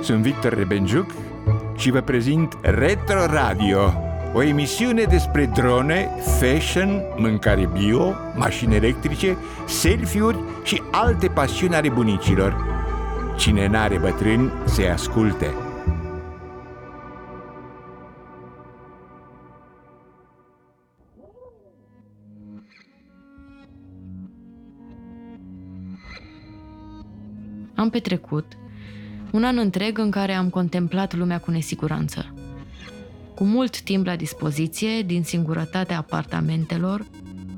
sunt Victor Rebenjuc și vă prezint Retro Radio, o emisiune despre drone, fashion, mâncare bio, mașini electrice, selfie-uri și alte pasiuni ale bunicilor. Cine n-are bătrâni, se asculte. Am petrecut un an întreg în care am contemplat lumea cu nesiguranță. Cu mult timp la dispoziție, din singurătatea apartamentelor,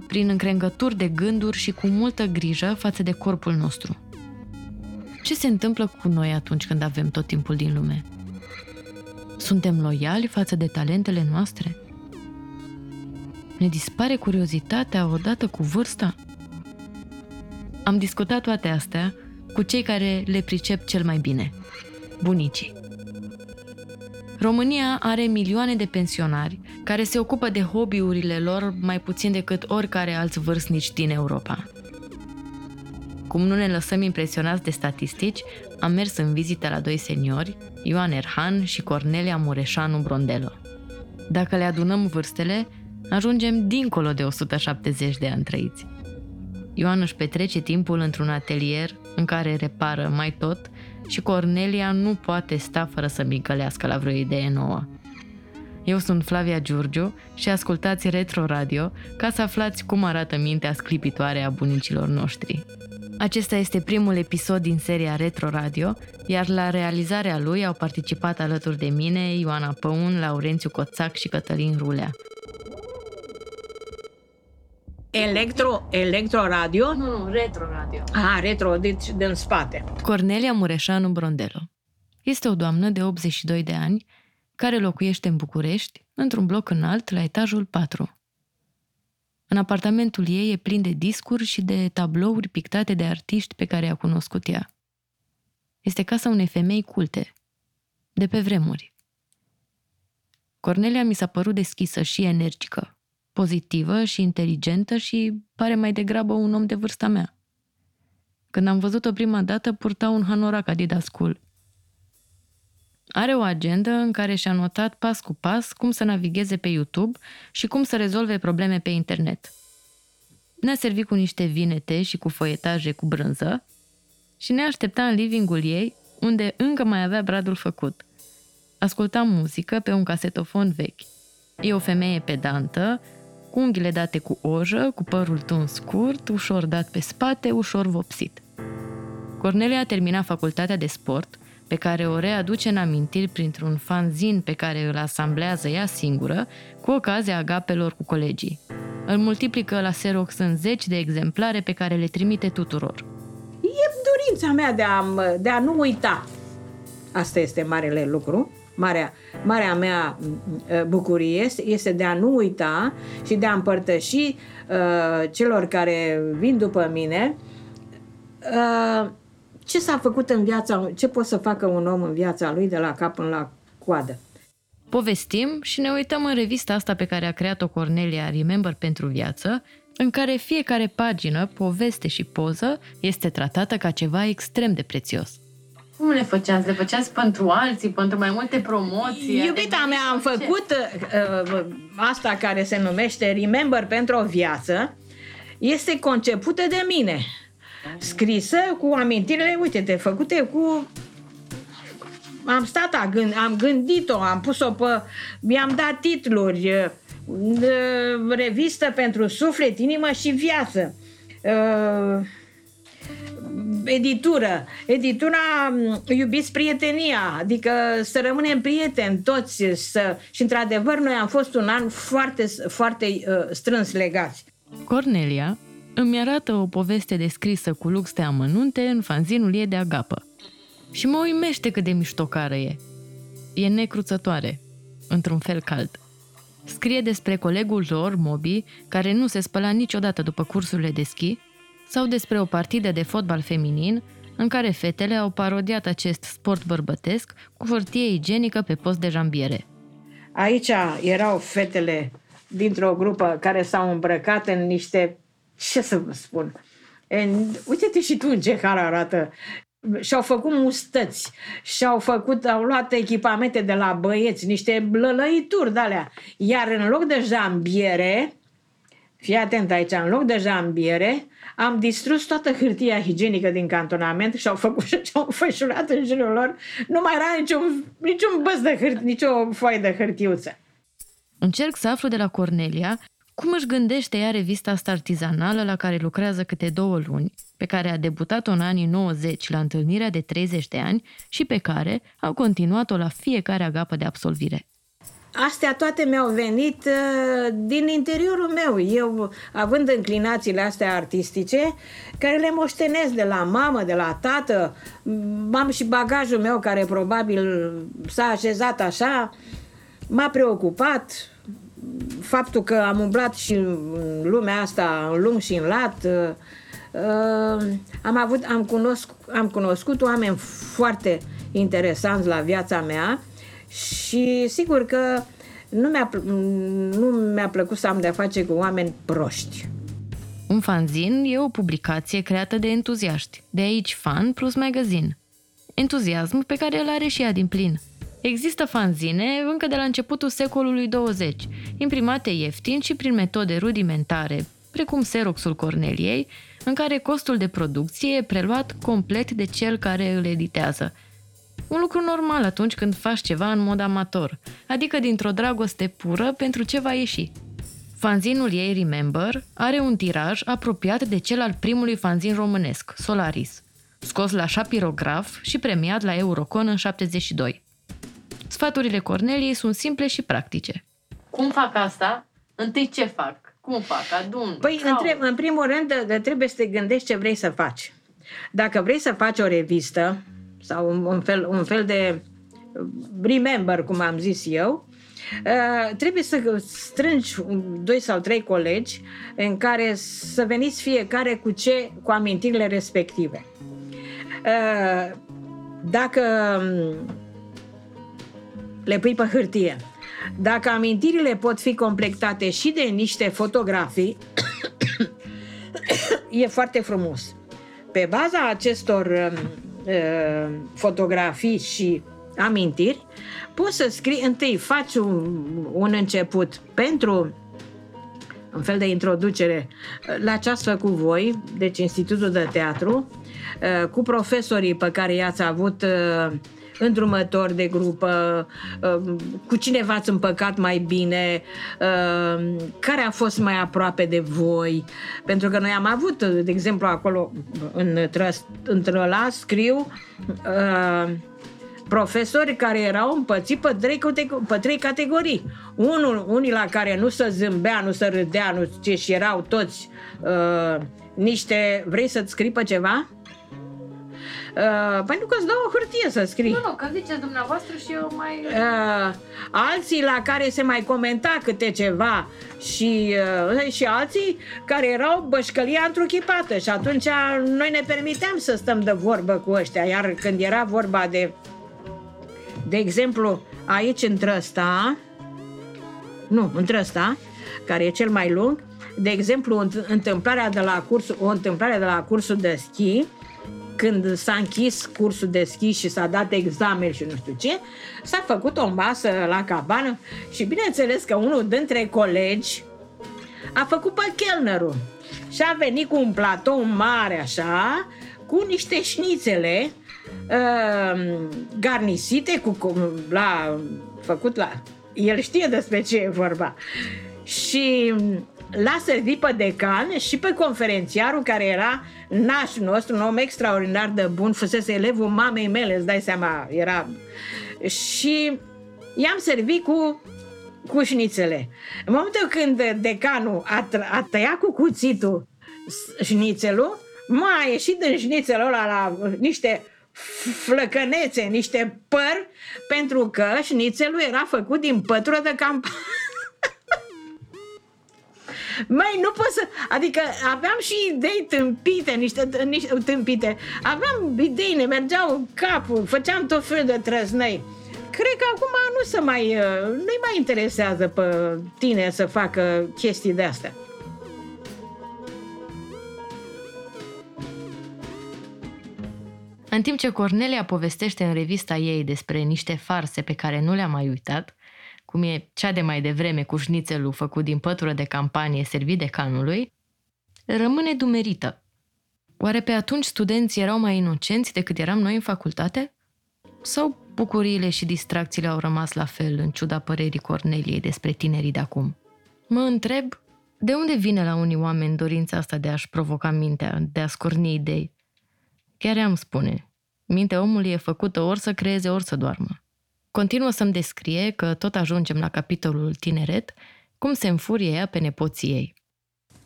prin încrengături de gânduri și cu multă grijă față de corpul nostru. Ce se întâmplă cu noi atunci când avem tot timpul din lume? Suntem loiali față de talentele noastre? Ne dispare curiozitatea odată cu vârsta? Am discutat toate astea cu cei care le pricep cel mai bine, bunicii. România are milioane de pensionari care se ocupă de hobby-urile lor mai puțin decât oricare alți vârstnici din Europa. Cum nu ne lăsăm impresionați de statistici, am mers în vizită la doi seniori, Ioan Erhan și Cornelia Mureșanu Brondelo. Dacă le adunăm vârstele, ajungem dincolo de 170 de ani trăiți. Ioan își petrece timpul într-un atelier în care repară mai tot și Cornelia nu poate sta fără să micălească la vreo idee nouă. Eu sunt Flavia Giurgiu și ascultați Retro Radio ca să aflați cum arată mintea sclipitoare a bunicilor noștri. Acesta este primul episod din seria Retro Radio, iar la realizarea lui au participat alături de mine Ioana Păun, Laurențiu Coțac și Cătălin Rulea. Electro, electro radio? Nu, nu, Retro Radio. Ah, retro, deci din spate. Cornelia Mureșanu Brondelo. Este o doamnă de 82 de ani care locuiește în București, într-un bloc înalt, la etajul 4. În apartamentul ei e plin de discuri și de tablouri pictate de artiști pe care i-a cunoscut ea. Este casa unei femei culte, de pe vremuri. Cornelia mi s-a părut deschisă și energică, pozitivă și inteligentă și pare mai degrabă un om de vârsta mea. Când am văzut-o prima dată, purta un hanorac Adidas Cool. Are o agendă în care și-a notat pas cu pas cum să navigheze pe YouTube și cum să rezolve probleme pe internet. Ne-a servit cu niște vinete și cu foietaje cu brânză și ne aștepta în livingul ei, unde încă mai avea bradul făcut. Asculta muzică pe un casetofon vechi. E o femeie pedantă, cu unghiile date cu ojă, cu părul tuns scurt, ușor dat pe spate, ușor vopsit. Cornelia a terminat facultatea de sport, pe care o readuce în amintiri printr-un fanzin pe care îl asamblează ea singură, cu ocazia agapelor cu colegii. Îl multiplică la Xerox în zeci de exemplare pe care le trimite tuturor. E dorința mea de a, de a nu uita. Asta este marele lucru. Marea, marea mea bucurie este de a nu uita și de a împărtăși uh, celor care vin după mine uh, ce s-a făcut în viața, ce poate să facă un om în viața lui de la cap până la coadă. Povestim și ne uităm în revista asta pe care a creat-o Cornelia Remember pentru viață, în care fiecare pagină, poveste și poză este tratată ca ceva extrem de prețios. Cum le făceați? Le făceați pentru alții, pentru mai multe promoții? Iubita mea, am făcut uh, asta care se numește Remember pentru o viață. Este concepută de mine. Scrisă cu amintirile, uite, te făcute cu am stat, am, gând, am gândit-o, am pus-o pe... mi-am dat titluri, uh, revistă pentru suflet, inimă și viață. Uh, editură. Editura mm, Iubiți prietenia, adică să rămânem prieteni toți să... și într-adevăr noi am fost un an foarte, foarte uh, strâns legați. Cornelia îmi arată o poveste descrisă cu lux de amănunte în fanzinul ei de agapă. Și mă uimește cât de miștocară e. E necruțătoare, într-un fel cald. Scrie despre colegul lor, Moby, care nu se spăla niciodată după cursurile de schi, sau despre o partidă de fotbal feminin în care fetele au parodiat acest sport bărbătesc cu hârtie igienică pe post de jambiere. Aici erau fetele dintr-o grupă care s-au îmbrăcat în niște, ce să vă spun, în, uite-te și tu în ce care arată și-au făcut mustăți, și-au făcut, au luat echipamente de la băieți, niște lălăituri de alea. Iar în loc de jambiere, fii atent aici, în loc de jambiere, am distrus toată hârtia higienică din cantonament și au făcut și au fășurat în jurul lor. Nu mai era niciun, niciun băs de hârtie, nicio foaie de hârtiuță. Încerc să aflu de la Cornelia cum își gândește ea revista asta artizanală la care lucrează câte două luni, pe care a debutat-o în anii 90 la întâlnirea de 30 de ani și pe care au continuat-o la fiecare agapă de absolvire. Astea toate mi-au venit uh, din interiorul meu. Eu, având înclinațiile astea artistice, care le moștenesc de la mamă, de la tată, am și bagajul meu care probabil s-a așezat așa, m-a preocupat, faptul că am umblat și în lumea asta, în lung și în lat, uh, uh, am, avut, am, cunosc, am cunoscut oameni foarte interesanți la viața mea și sigur că nu mi-a, nu mi-a plăcut să am de-a face cu oameni proști. Un fanzin e o publicație creată de entuziaști, de aici fan plus magazin. Entuziasm pe care îl are și ea din plin – Există fanzine încă de la începutul secolului 20, imprimate ieftin și prin metode rudimentare, precum Xeroxul Corneliei, în care costul de producție e preluat complet de cel care îl editează. Un lucru normal atunci când faci ceva în mod amator, adică dintr-o dragoste pură pentru ce va ieși. Fanzinul ei Remember are un tiraj apropiat de cel al primului fanzin românesc, Solaris, scos la șapirograf și premiat la Eurocon în 72. Sfaturile Corneliei sunt simple și practice. Cum fac asta? Întâi ce fac? Cum fac? Adun? Păi, între, în primul rând, trebuie să te gândești ce vrei să faci. Dacă vrei să faci o revistă sau un, un, fel, un fel de remember, cum am zis eu, Uh, trebuie să strângi doi sau trei colegi în care să veniți fiecare cu ce cu amintirile respective. Uh, dacă le pui pe hârtie. Dacă amintirile pot fi completate și de niște fotografii, e foarte frumos. Pe baza acestor uh, fotografii și amintiri, poți să scrii, întâi faci un, un început pentru un fel de introducere la ce ați făcut voi, deci Institutul de Teatru, uh, cu profesorii pe care i-ați avut uh, îndrumător de grupă, um, cu cine v-ați împăcat mai bine, um, care a fost mai aproape de voi. Pentru că noi am avut, de exemplu, acolo în, în Trăla scriu uh, profesori care erau împățiți pe trei, pe trei categorii. Unul, unii la care nu se zâmbea, nu se râdea, nu ce și erau toți uh, niște... Vrei să-ți scrii pe ceva? Uh, pentru că îți dau o hârtie să scrii. Nu, nu, că ziceți dumneavoastră și eu mai... Uh, alții la care se mai comenta câte ceva și, uh, și alții care erau bășcălia întruchipată și atunci noi ne permiteam să stăm de vorbă cu ăștia, iar când era vorba de de exemplu, aici între ăsta nu, între ăsta care e cel mai lung, de exemplu, întâmplarea de la cursul, o întâmplare de la cursul de schi, când s-a închis cursul de schi și s-a dat examen și nu știu ce, s-a făcut o masă la cabană și bineînțeles că unul dintre colegi a făcut pe chelnerul și a venit cu un platou mare așa, cu niște șnițele uh, garnisite cu, cu la făcut la el știe despre ce e vorba. Și l-a servit pe decan și pe conferențiarul care era nașul nostru, un om extraordinar de bun, fusese elevul mamei mele, îți dai seama, era... Și i-am servit cu cu șnițele. În momentul când decanul a, a tăiat cu cuțitul șnițelul, m-a ieșit din șnițelul ăla la niște flăcănețe, niște păr, pentru că șnițelul era făcut din pătură de campanie. Mai nu pot să... Adică aveam și idei tâmpite, niște, niște tâmpite. Aveam idei, ne mergeau în capul, făceam tot felul de trăznăi. Cred că acum nu se mai... Uh, nu-i mai interesează pe tine să facă chestii de astea. În timp ce Cornelia povestește în revista ei despre niște farse pe care nu le-a mai uitat, cum e cea de mai devreme cu șnițelul făcut din pătură de campanie servit de canului, rămâne dumerită. Oare pe atunci studenții erau mai inocenți decât eram noi în facultate? Sau bucuriile și distracțiile au rămas la fel în ciuda părerii Corneliei despre tinerii de acum? Mă întreb de unde vine la unii oameni dorința asta de a-și provoca mintea, de a scorni idei? Chiar am spune, mintea omului e făcută ori să creeze, ori să doarmă. Continuă să-mi descrie că tot ajungem la capitolul tineret, cum se înfurie ea pe nepoții ei.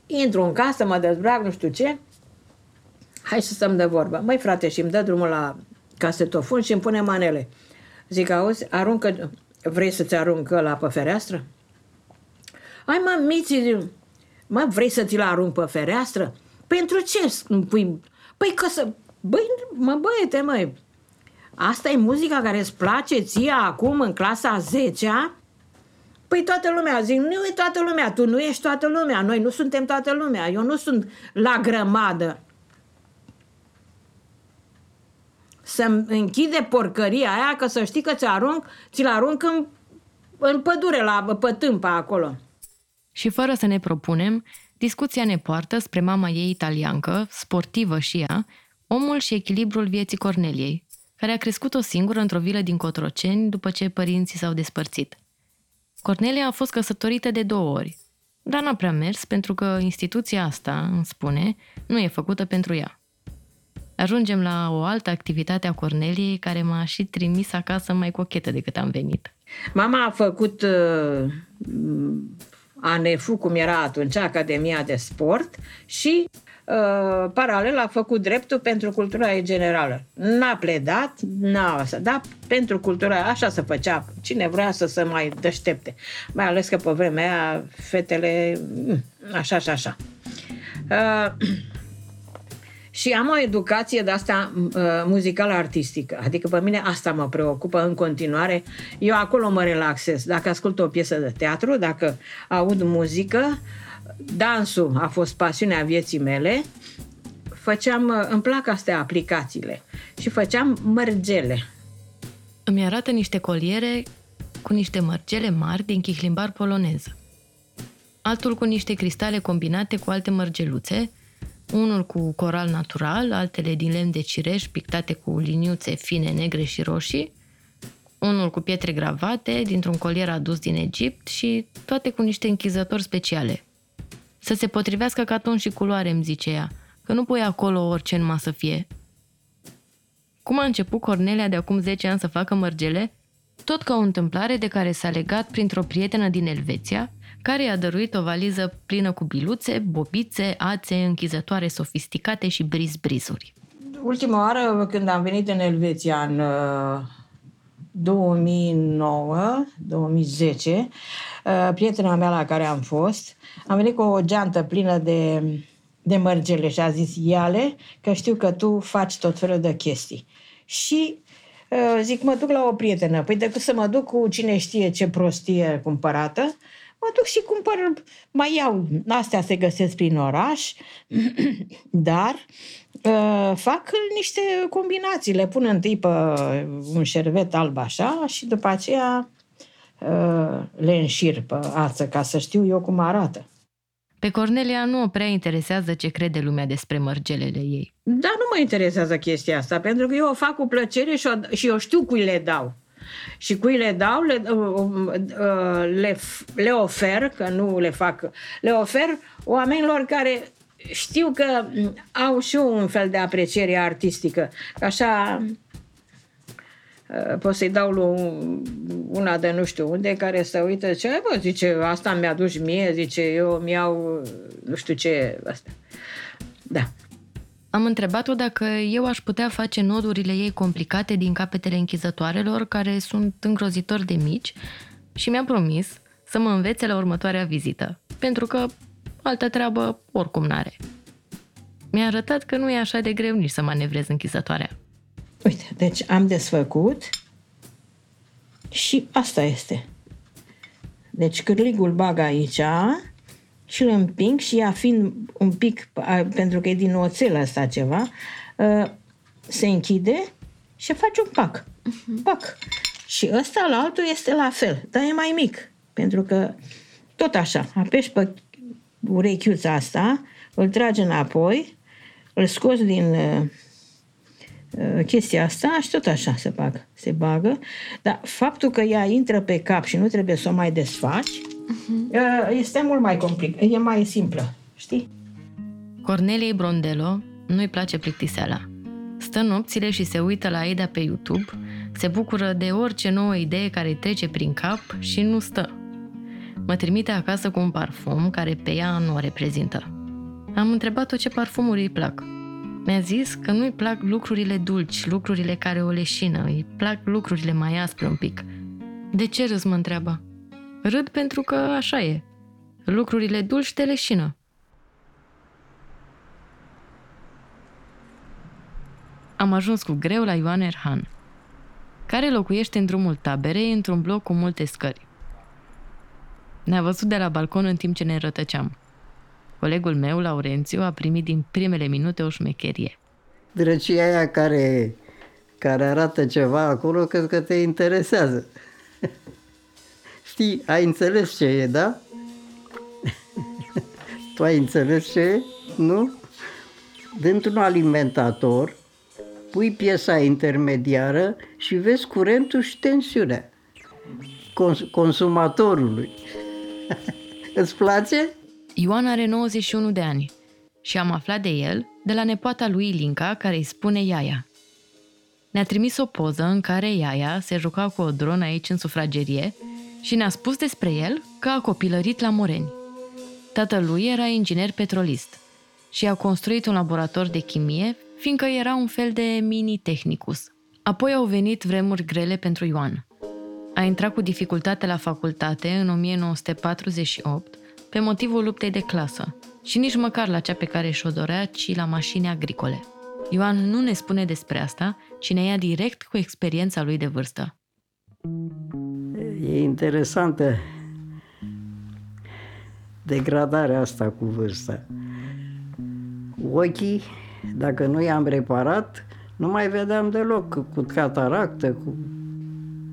Intru în casă, mă dezbrac, nu știu ce, hai să stăm de vorbă. Măi frate, și îmi dă drumul la casetofon și îmi pune manele. Zic, auzi, aruncă, vrei să-ți arunc la pe fereastră? Ai mă, miții, mă, vrei să ți-l arunc pe fereastră? Pentru ce pui? Păi că să... Băi, mă, băiete, măi, asta e muzica care îți place ție acum în clasa 10-a? Păi toată lumea, zic, nu e toată lumea, tu nu ești toată lumea, noi nu suntem toată lumea, eu nu sunt la grămadă. să închide porcăria aia, că să știi că ți arunc, ți-l arunc în, în pădure, la pătâmpa acolo. Și fără să ne propunem, discuția ne poartă spre mama ei italiancă, sportivă și ea, omul și echilibrul vieții Corneliei, care a crescut o singură într-o vilă din Cotroceni după ce părinții s-au despărțit. Cornelia a fost căsătorită de două ori, dar n-a prea mers pentru că instituția asta, îmi spune, nu e făcută pentru ea. Ajungem la o altă activitate a Corneliei care m-a și trimis acasă mai cochetă decât am venit. Mama a făcut uh, ANEFU, cum era atunci, Academia de Sport, și uh, paralel a făcut dreptul pentru cultura ei generală. N-a pledat, n-a asta, dar pentru cultura așa se făcea. Cine vrea să se mai deștepte. Mai ales că pe vremea aia fetele mm, așa și așa. Uh, și am o educație de asta uh, muzicală artistică. Adică pe mine asta mă preocupă în continuare. Eu acolo mă relaxez. Dacă ascult o piesă de teatru, dacă aud muzică, dansul a fost pasiunea vieții mele. Făceam, uh, îmi plac astea aplicațiile și făceam mărgele. Îmi arată niște coliere cu niște mărgele mari din chihlimbar polonez. Altul cu niște cristale combinate cu alte mărgeluțe, unul cu coral natural, altele din lemn de cireș pictate cu liniuțe fine negre și roșii, unul cu pietre gravate dintr-un colier adus din Egipt și toate cu niște închizători speciale. Să se potrivească ca ton și culoare, îmi zice ea, că nu pui acolo orice numai să fie. Cum a început Cornelia de acum 10 ani să facă mărgele? Tot ca o întâmplare de care s-a legat printr-o prietenă din Elveția, care i-a dăruit o valiză plină cu biluțe, bobițe, ațe, închizătoare sofisticate și briz-brizuri. Ultima oară când am venit în Elveția în 2009, 2010, uh, prietena mea la care am fost, am venit cu o geantă plină de, de mărgele și a zis, iale, că știu că tu faci tot felul de chestii. Și uh, zic, mă duc la o prietenă. Păi decât să mă duc cu cine știe ce prostie cumpărată, mă duc și cumpăr, mai iau, astea se găsesc prin oraș, dar uh, fac niște combinații, le pun întâi pe un șervet alb așa și după aceea uh, le înșir pe ață ca să știu eu cum arată. Pe Cornelia nu o prea interesează ce crede lumea despre mărgelele ei. Da, nu mă interesează chestia asta, pentru că eu o fac cu plăcere și, o, și eu știu cui le dau. Și cui le dau, le, uh, uh, le, le ofer, că nu le fac, le ofer oamenilor care știu că au și un fel de apreciere artistică. Așa uh, pot să-i dau lui una de nu știu unde care să uită ce, bă, zice, asta mi-aduci mie, zice, eu mi-au nu știu ce, asta. Da. Am întrebat-o dacă eu aș putea face nodurile ei complicate din capetele închizătoarelor, care sunt îngrozitor de mici, și mi-a promis să mă învețe la următoarea vizită, pentru că altă treabă oricum n-are. Mi-a arătat că nu e așa de greu nici să manevrez închizătoarea. Uite, deci am desfăcut și asta este. Deci cârligul bag aici, și îl împing și ea fiind un pic, pentru că e din oțel asta ceva, se închide și face un pac. Pac. Și ăsta la altul este la fel, dar e mai mic. Pentru că tot așa, apeși pe urechiuța asta, îl tragi înapoi, îl scoți din uh, uh, chestia asta și tot așa se bagă. Se bagă, dar faptul că ea intră pe cap și nu trebuie să o mai desfaci, uh, este mult mai complicat, e mai simplă, știi? Corneliei Brondello nu-i place plictiseala. Stă nopțile și se uită la Aida pe YouTube, se bucură de orice nouă idee care îi trece prin cap și nu stă. Mă trimite acasă cu un parfum care pe ea nu o reprezintă. Am întrebat-o ce parfumuri îi plac. Mi-a zis că nu-i plac lucrurile dulci, lucrurile care o leșină, îi plac lucrurile mai aspre un pic. De ce râs, mă întreabă? Râd pentru că așa e. Lucrurile dulci te leșină. Am ajuns cu greu la Ioan Erhan, care locuiește în drumul taberei într-un bloc cu multe scări. Ne-a văzut de la balcon în timp ce ne rătăceam. Colegul meu, Laurențiu, a primit din primele minute o șmecherie. Drăcia aia care, care arată ceva acolo, cred că te interesează. Știi, ai înțeles ce e, da? tu ai înțeles ce e, nu? Dintr-un alimentator, pui piesa intermediară și vezi curentul și tensiunea cons- consumatorului. Îți place? Ioan are 91 de ani și am aflat de el de la nepoata lui Linca, care îi spune Iaia. Ne-a trimis o poză în care Iaia se juca cu o dronă aici în sufragerie și ne-a spus despre el că a copilărit la Moreni. Tatălui era inginer petrolist și a construit un laborator de chimie, fiindcă era un fel de mini-tehnicus. Apoi au venit vremuri grele pentru Ioan. A intrat cu dificultate la facultate în 1948 pe motivul luptei de clasă și nici măcar la cea pe care și-o dorea, ci la mașini agricole. Ioan nu ne spune despre asta, ci ne ia direct cu experiența lui de vârstă. E interesantă degradarea asta cu vârsta. Ochii, dacă nu i-am reparat, nu mai vedeam deloc cu cataractă, cu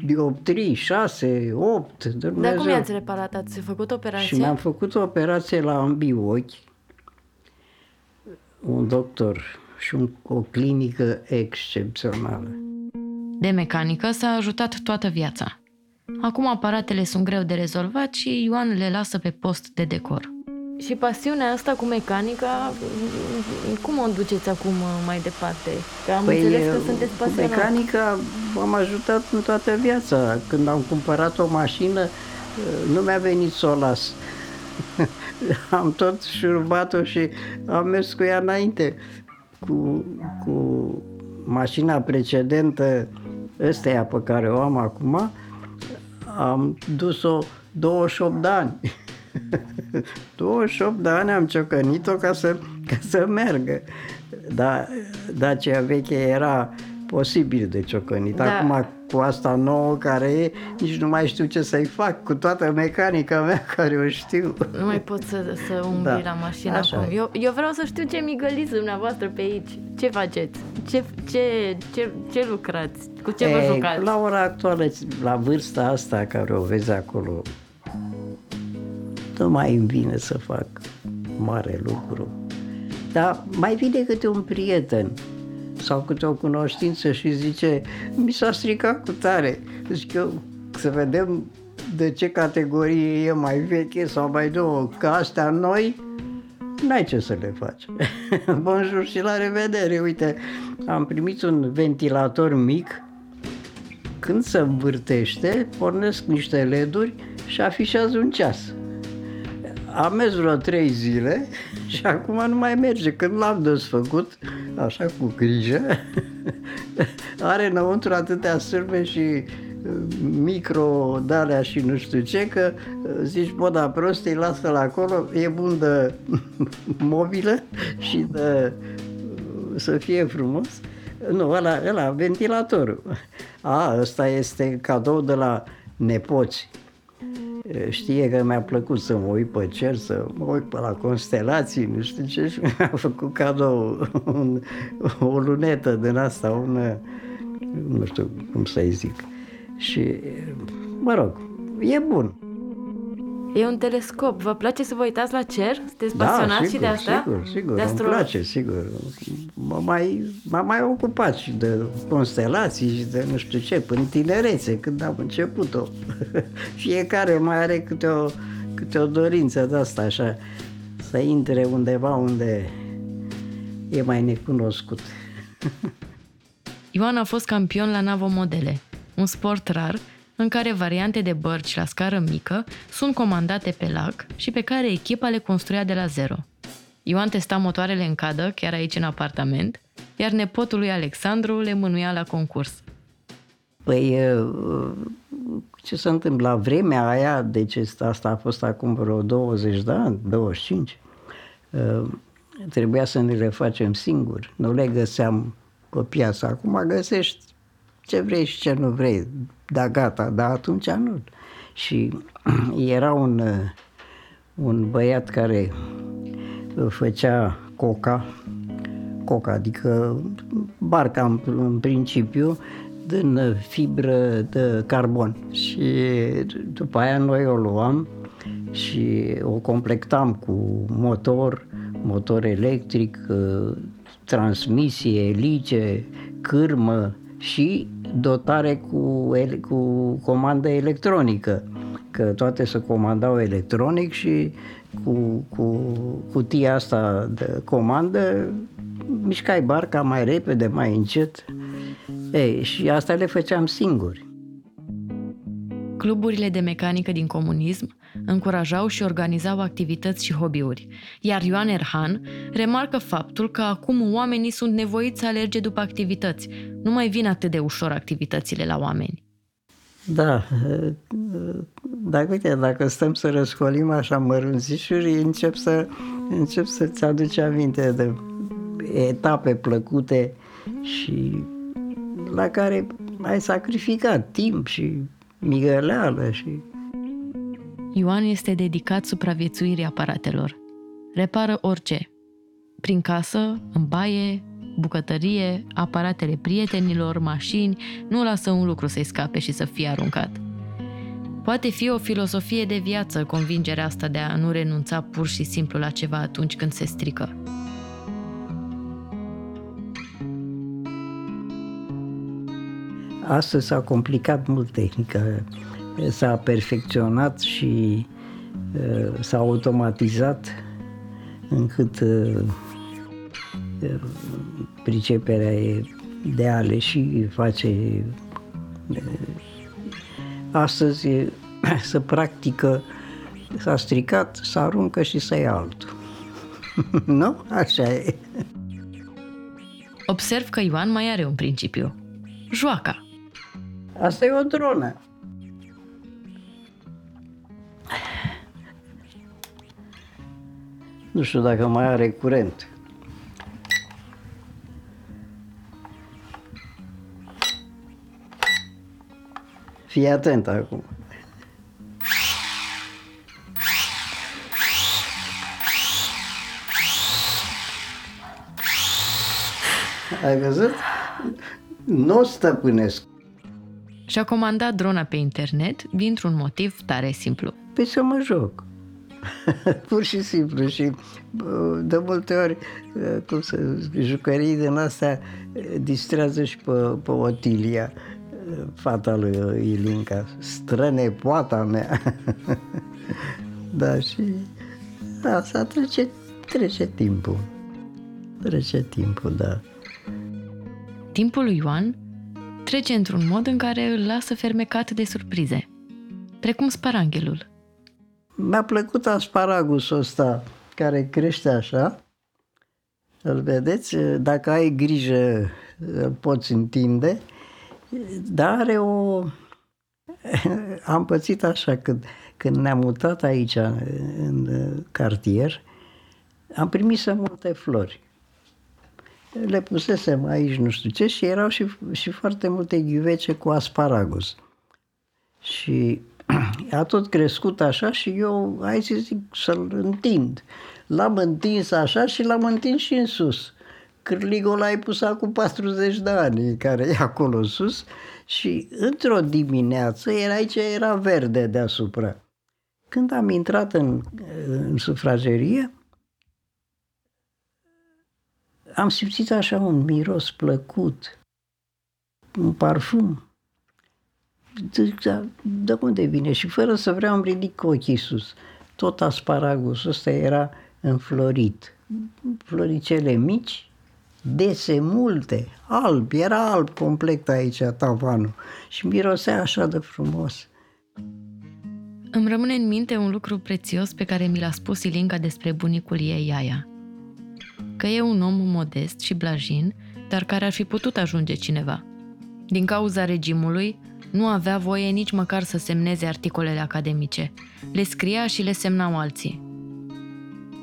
dioptrii, 6, 8, Dumnezeu. Dar cum i-ați reparat? Ați făcut operație? Și mi-am făcut o operație la ambii ochi, un doctor și un, o clinică excepțională. De mecanică s-a ajutat toată viața. Acum aparatele sunt greu de rezolvat și Ioan le lasă pe post de decor. Și pasiunea asta cu mecanica, cum o duceți acum mai departe? Că am păi, înțeles că sunteți pasionat. mecanica m-am ajutat în toată viața. Când am cumpărat o mașină, nu mi-a venit să o las. am tot șurbat-o și am mers cu ea înainte. Cu, cu mașina precedentă, ăsteia pe care o am acum, am dus-o 28 de ani. 28 de ani am ciocănit-o ca să, ca să meargă. Dar Dacia veche era posibil de ciocănit. Da. Acum cu asta nouă care e, nici nu mai știu ce să-i fac, cu toată mecanica mea care o știu. Nu mai pot să, să umbli da. la mașină Așa. Eu, eu vreau să știu ce migăliți dumneavoastră pe aici. Ce faceți? Ce, ce, ce, ce lucrați? Cu ce e, vă jucați? La ora actuală, la vârsta asta care o vezi acolo, nu mai îmi vine să fac mare lucru. Dar mai vine câte un prieten sau câte o cunoștință și zice mi s-a stricat cu tare. Zic eu, să vedem de ce categorie e mai veche sau mai nouă, că astea noi n-ai ce să le faci. Bonjour și la revedere! Uite, am primit un ventilator mic, când se învârtește, pornesc niște leduri și afișează un ceas. Am mers vreo trei zile și acum nu mai merge. Când l-am desfăcut, așa cu grijă, are înăuntru atâtea sârbe și uh, micro dalea și nu știu ce, că uh, zici, bă, da, îi lasă la acolo, e bun de mobilă și de uh, să fie frumos. Nu, ăla, ăla, ventilatorul. A, ăsta este cadou de la nepoți știe că mi-a plăcut să mă uit pe cer, să mă uit pe la constelații, nu știu ce, și mi-a făcut cadou un, o lunetă din asta, un, nu știu cum să-i zic. Și, mă rog, e bun. E un telescop. Vă place să vă uitați la cer? Sunteți Da, pasionați sigur, și de asta? Sigur, sigur, de îmi astro... place, sigur. M-a mai, m-a mai ocupat și de constelații și de nu știu ce, până în tinerețe, când am început-o. Fiecare mai are câte o, câte o dorință de asta, așa, să intre undeva unde e mai necunoscut. Ioan a fost campion la navomodele, un sport rar în care variante de bărci la scară mică sunt comandate pe lac și pe care echipa le construia de la zero. Ioan testa motoarele în cadă, chiar aici în apartament, iar nepotul lui Alexandru le mânuia la concurs. Păi, ce se întâmplă la vremea aia, deci asta a fost acum vreo 20 de ani, 25, trebuia să ne le facem singuri. Nu le găseam pe piață. Acum găsești ce vrei și ce nu vrei. Da, gata, dar atunci nu. Și era un, un băiat care făcea coca, coca, adică barca în, în principiu, din fibră de carbon. Și după aia noi o luam și o complectam cu motor, motor electric, transmisie, elice, cârmă și dotare cu, cu comandă electronică, că toate se comandau electronic și cu, cu cutia asta de comandă mișcai barca mai repede, mai încet. Ei, și asta le făceam singuri. Cluburile de mecanică din comunism încurajau și organizau activități și hobby-uri, iar Ioan Erhan remarcă faptul că acum oamenii sunt nevoiți să alerge după activități. Nu mai vin atât de ușor activitățile la oameni. Da, dar uite, dacă stăm să răscolim așa mărunțișuri, încep, să, încep să-ți aduci aminte de etape plăcute și la care ai sacrificat timp și migăleală și... Ioan este dedicat supraviețuirii aparatelor. Repară orice. Prin casă, în baie, bucătărie, aparatele prietenilor, mașini, nu lasă un lucru să-i scape și să fie aruncat. Poate fi o filosofie de viață convingerea asta de a nu renunța pur și simplu la ceva atunci când se strică. Astăzi s-a complicat mult tehnica, s-a perfecționat și uh, s-a automatizat încât uh, priceperea e de a le și face. Astăzi să practică, s-a stricat, să aruncă și să ia altul. nu? Așa e. Observ că Ioan mai are un principiu. Joaca. Asta e o dronă. Nu știu dacă mai are curent. Fii atent acum. Ai văzut? Nu o stăpânesc. Și-a comandat drona pe internet dintr-un motiv tare simplu. Păi să mă joc. Pur și simplu și de multe ori, cum să jucării din astea distrează și pe, pe Otilia, fata lui Ilinca, strănepoata mea. da, și asta trece, trece timpul. Trece timpul, da. Timpul lui Ioan trece într-un mod în care îl lasă fermecat de surprize, precum sparanghelul. Mi-a plăcut asparagusul ăsta care crește așa. Îl vedeți? Dacă ai grijă, îl poți întinde. Dar are o... Am pățit așa când, când ne-am mutat aici în cartier, am primit să multe flori. Le pusesem aici nu știu ce și erau și, și foarte multe ghivece cu asparagus. Și a tot crescut așa și eu, hai să zic, să-l întind. L-am întins așa și l-am întins și în sus. Cârligul l-ai pus acum 40 de ani, care e acolo sus și într-o dimineață era aici, era verde deasupra. Când am intrat în, în sufragerie, am simțit așa un miros plăcut, un parfum. Zic, da, de unde vine? Și fără să vreau am ridic ochii sus. Tot asparagusul ăsta era înflorit. Floricele mici, dese multe, alb, era alb complet aici tavanul și mirosea așa de frumos. Îmi rămâne în minte un lucru prețios pe care mi l-a spus Ilinca despre bunicul ei, Iaia. Că e un om modest și blajin, dar care ar fi putut ajunge cineva. Din cauza regimului, nu avea voie nici măcar să semneze articolele academice. Le scria și le semnau alții.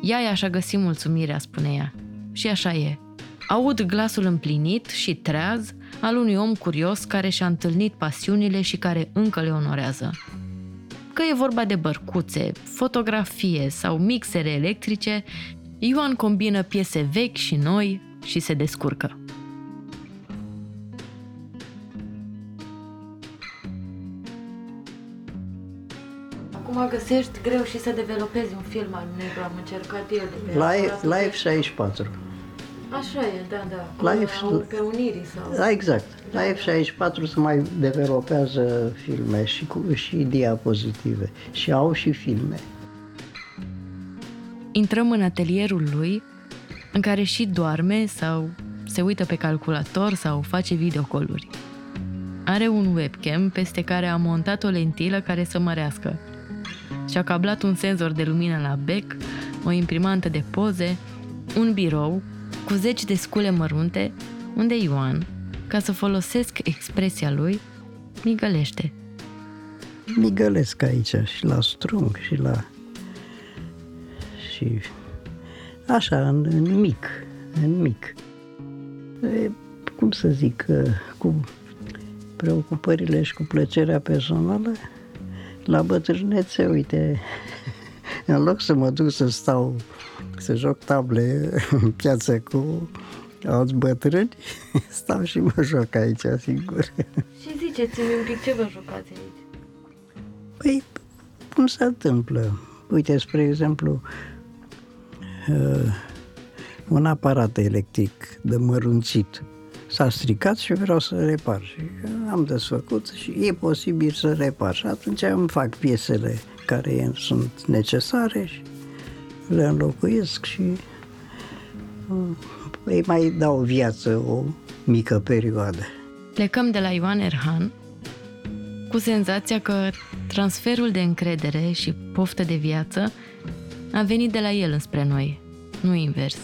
Iaia și-a găsit mulțumirea, spune ea. Și așa e. Aud glasul împlinit și treaz al unui om curios care și-a întâlnit pasiunile și care încă le onorează. Că e vorba de bărcuțe, fotografie sau mixere electrice, Ioan combină piese vechi și noi și se descurcă. Acum găsești greu și să developezi un film al negru, am încercat eu de pe Live, live 64. Așa e, da, da. Live, pe Unirii sau... Da, exact. La F64 se mai developează filme și, cu, și diapozitive. Și au și filme. Intrăm în atelierul lui, în care și doarme sau se uită pe calculator sau face videocoluri. Are un webcam peste care a montat o lentilă care să mărească. Și-a cablat un senzor de lumină la bec, o imprimantă de poze, un birou cu zeci de scule mărunte, unde Ioan, ca să folosesc expresia lui, migălește. Migălesc aici și la strung și la... și așa, în, în mic, în mic. E, cum să zic, cu preocupările și cu plăcerea personală, la bătrânețe, uite, în loc să mă duc să stau, să joc table în piață cu alți bătrâni, stau și mă joc aici, singur. Și ziceți-mi un pic ce vă jucați aici? Păi, cum se întâmplă? Uite, spre exemplu, uh, un aparat electric de mărunțit s-a stricat și vreau să repar. Și am desfăcut și e posibil să repar. Și atunci îmi fac piesele care sunt necesare și le înlocuiesc și uh, îi mai dau viață o mică perioadă. Plecăm de la Ioan Erhan cu senzația că transferul de încredere și poftă de viață a venit de la el înspre noi, nu invers.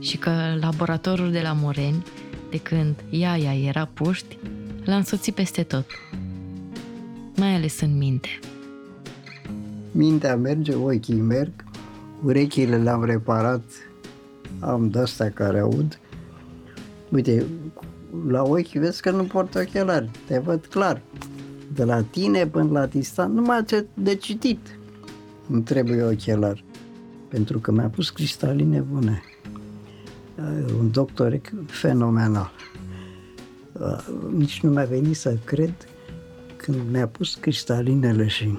Și că laboratorul de la Moreni, de când Iaia era puști, l-a însoțit peste tot, mai ales în minte. Mintea merge, ochii merg, urechile le-am reparat am de-astea care aud. Uite, la ochi vezi că nu port ochelari, te văd clar. De la tine până la distant, numai ce de citit îmi trebuie ochelar. Pentru că mi-a pus cristaline bune. Un doctor fenomenal. Nici nu mi-a venit să cred când mi-a pus cristalinele și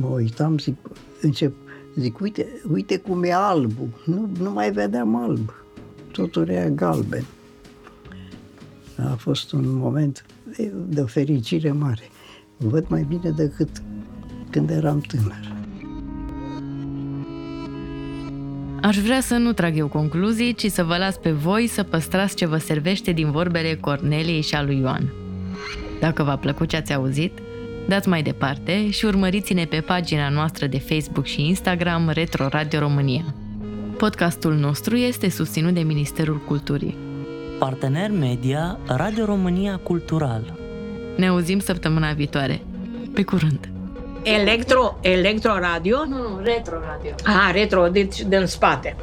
mă uitam, zic, încep, Zic, uite, uite cum e albul. Nu, nu mai vedeam alb. Totul era galben. A fost un moment de, de o fericire mare. Văd mai bine decât când eram tânăr. Aș vrea să nu trag eu concluzii, ci să vă las pe voi să păstrați ce vă servește din vorbele Corneliei și a lui Ioan. Dacă v-a plăcut ce ați auzit, Dați mai departe și urmăriți-ne pe pagina noastră de Facebook și Instagram Retro Radio România. Podcastul nostru este susținut de Ministerul Culturii. Partener media Radio România Cultural. Ne auzim săptămâna viitoare. Pe curând! Electro, electro radio? Nu, nu, retro radio. Ah, retro, deci din spate.